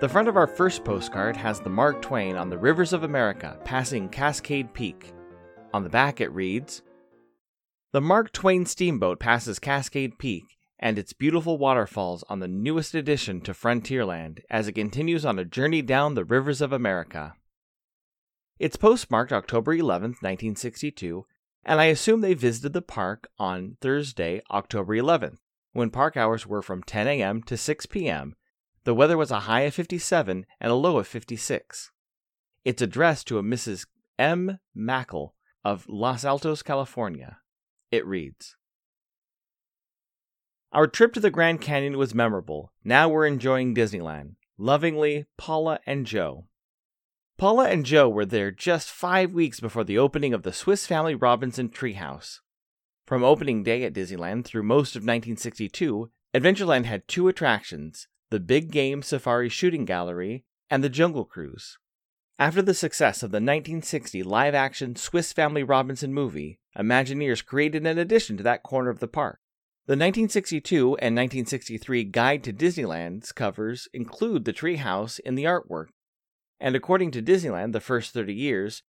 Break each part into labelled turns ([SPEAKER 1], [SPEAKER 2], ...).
[SPEAKER 1] The front of our first postcard has the Mark Twain on the rivers of America passing Cascade Peak. On the back it reads The Mark Twain steamboat passes Cascade Peak and its beautiful waterfalls on the newest addition to Frontierland as it continues on a journey down the rivers of America. It's postmarked October 11, 1962, and I assume they visited the park on Thursday, October 11th, when park hours were from 10 a.m. to 6 p.m the weather was a high of 57 and a low of 56. It's addressed to a Mrs. M. Mackle of Los Altos, California. It reads Our trip to the Grand Canyon was memorable. Now we're enjoying Disneyland. Lovingly, Paula and Joe. Paula and Joe were there just five weeks before the opening of the Swiss Family Robinson Treehouse. From opening day at Disneyland through most of 1962, Adventureland had two attractions the Big Game Safari Shooting Gallery, and the Jungle Cruise. After the success of the 1960 live action Swiss Family Robinson movie, Imagineers created an addition to that corner of the park. The 1962 and 1963 Guide to Disneyland's covers include the treehouse in the artwork. And according to Disneyland, the first 30 years,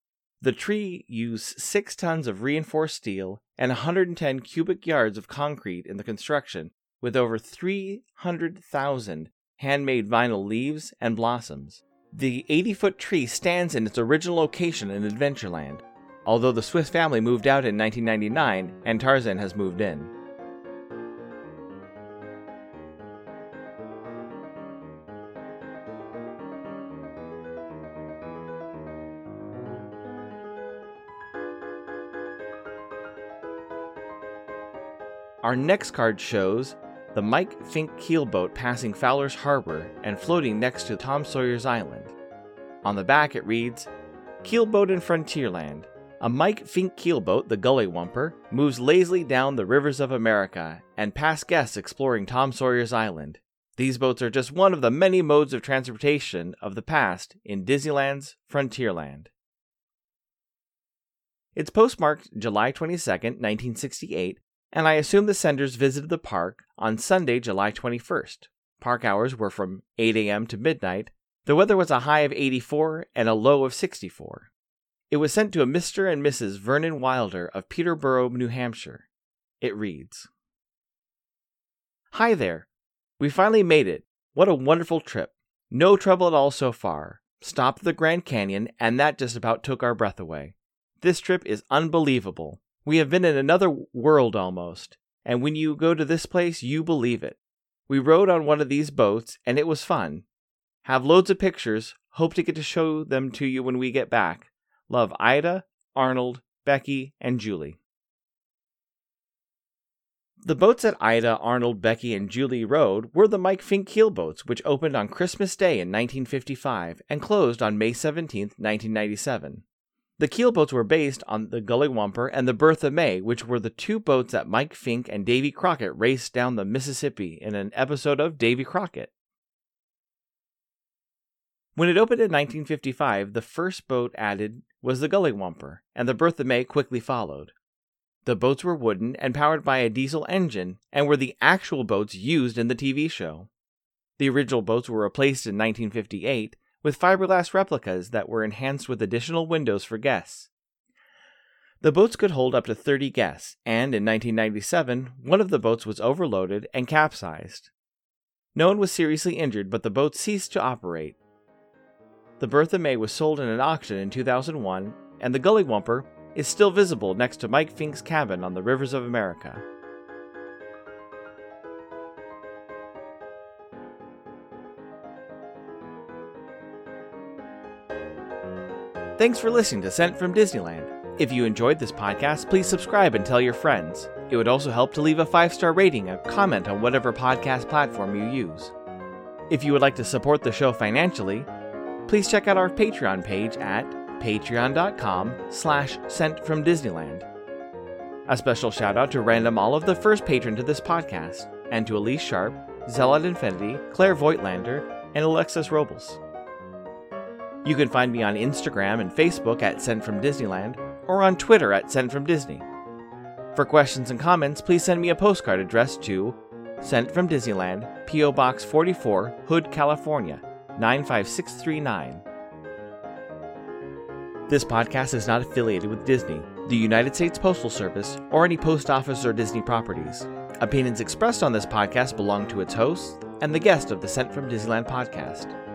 [SPEAKER 1] the tree used 6 tons of reinforced steel and 110 cubic yards of concrete in the construction, with over 300,000 handmade vinyl leaves and blossoms. The 80 foot tree stands in its original location in Adventureland, although the Swiss family moved out in 1999 and Tarzan has moved in. Our next card shows the Mike Fink keelboat passing Fowler's Harbor and floating next to Tom Sawyer's Island. On the back it reads Keelboat in Frontierland. A Mike Fink keelboat, the Gullywhumper, moves lazily down the rivers of America and past guests exploring Tom Sawyer's Island. These boats are just one of the many modes of transportation of the past in Disneyland's Frontierland. It's postmarked July 22, 1968, and I assume the senders visited the park on Sunday, July 21st. Park hours were from 8 a.m. to midnight. The weather was a high of 84 and a low of 64. It was sent to a Mr. and Mrs. Vernon Wilder of Peterborough, New Hampshire. It reads Hi there. We finally made it. What a wonderful trip. No trouble at all so far. Stopped at the Grand Canyon, and that just about took our breath away. This trip is unbelievable. We have been in another world almost, and when you go to this place, you believe it. We rode on one of these boats, and it was fun. Have loads of pictures. Hope to get to show them to you when we get back. Love Ida, Arnold, Becky, and Julie. The boats that Ida, Arnold, Becky, and Julie rode were the Mike Fink keel boats, which opened on Christmas Day in 1955 and closed on May 17, 1997. The keel boats were based on the Gullywhumper and the Bertha Mae, which were the two boats that Mike Fink and Davy Crockett raced down the Mississippi in an episode of Davy Crockett. When it opened in 1955, the first boat added was the Gullywhumper, and the Bertha Mae quickly followed. The boats were wooden and powered by a diesel engine and were the actual boats used in the TV show. The original boats were replaced in 1958 with fiberglass replicas that were enhanced with additional windows for guests. The boats could hold up to 30 guests, and in 1997, one of the boats was overloaded and capsized. No one was seriously injured, but the boat ceased to operate. The Bertha Mae was sold in an auction in 2001, and the Gully Gullywhumper is still visible next to Mike Fink's cabin on the rivers of America. Thanks for listening to Sent from Disneyland. If you enjoyed this podcast, please subscribe and tell your friends. It would also help to leave a five star rating, a comment on whatever podcast platform you use. If you would like to support the show financially, please check out our Patreon page at patreon.com slash sent from Disneyland. A special shout out to Random Olive, the first patron to this podcast, and to Elise Sharp, Zealot Infinity, Claire Voigtlander, and Alexis Robles. You can find me on Instagram and Facebook at Sent from Disneyland, or on Twitter at Sent from Disney. For questions and comments, please send me a postcard addressed to Sent from Disneyland, P.O. Box 44, Hood, California, 95639. This podcast is not affiliated with Disney, the United States Postal Service, or any post office or Disney properties. Opinions expressed on this podcast belong to its hosts and the guest of the Sent from Disneyland podcast.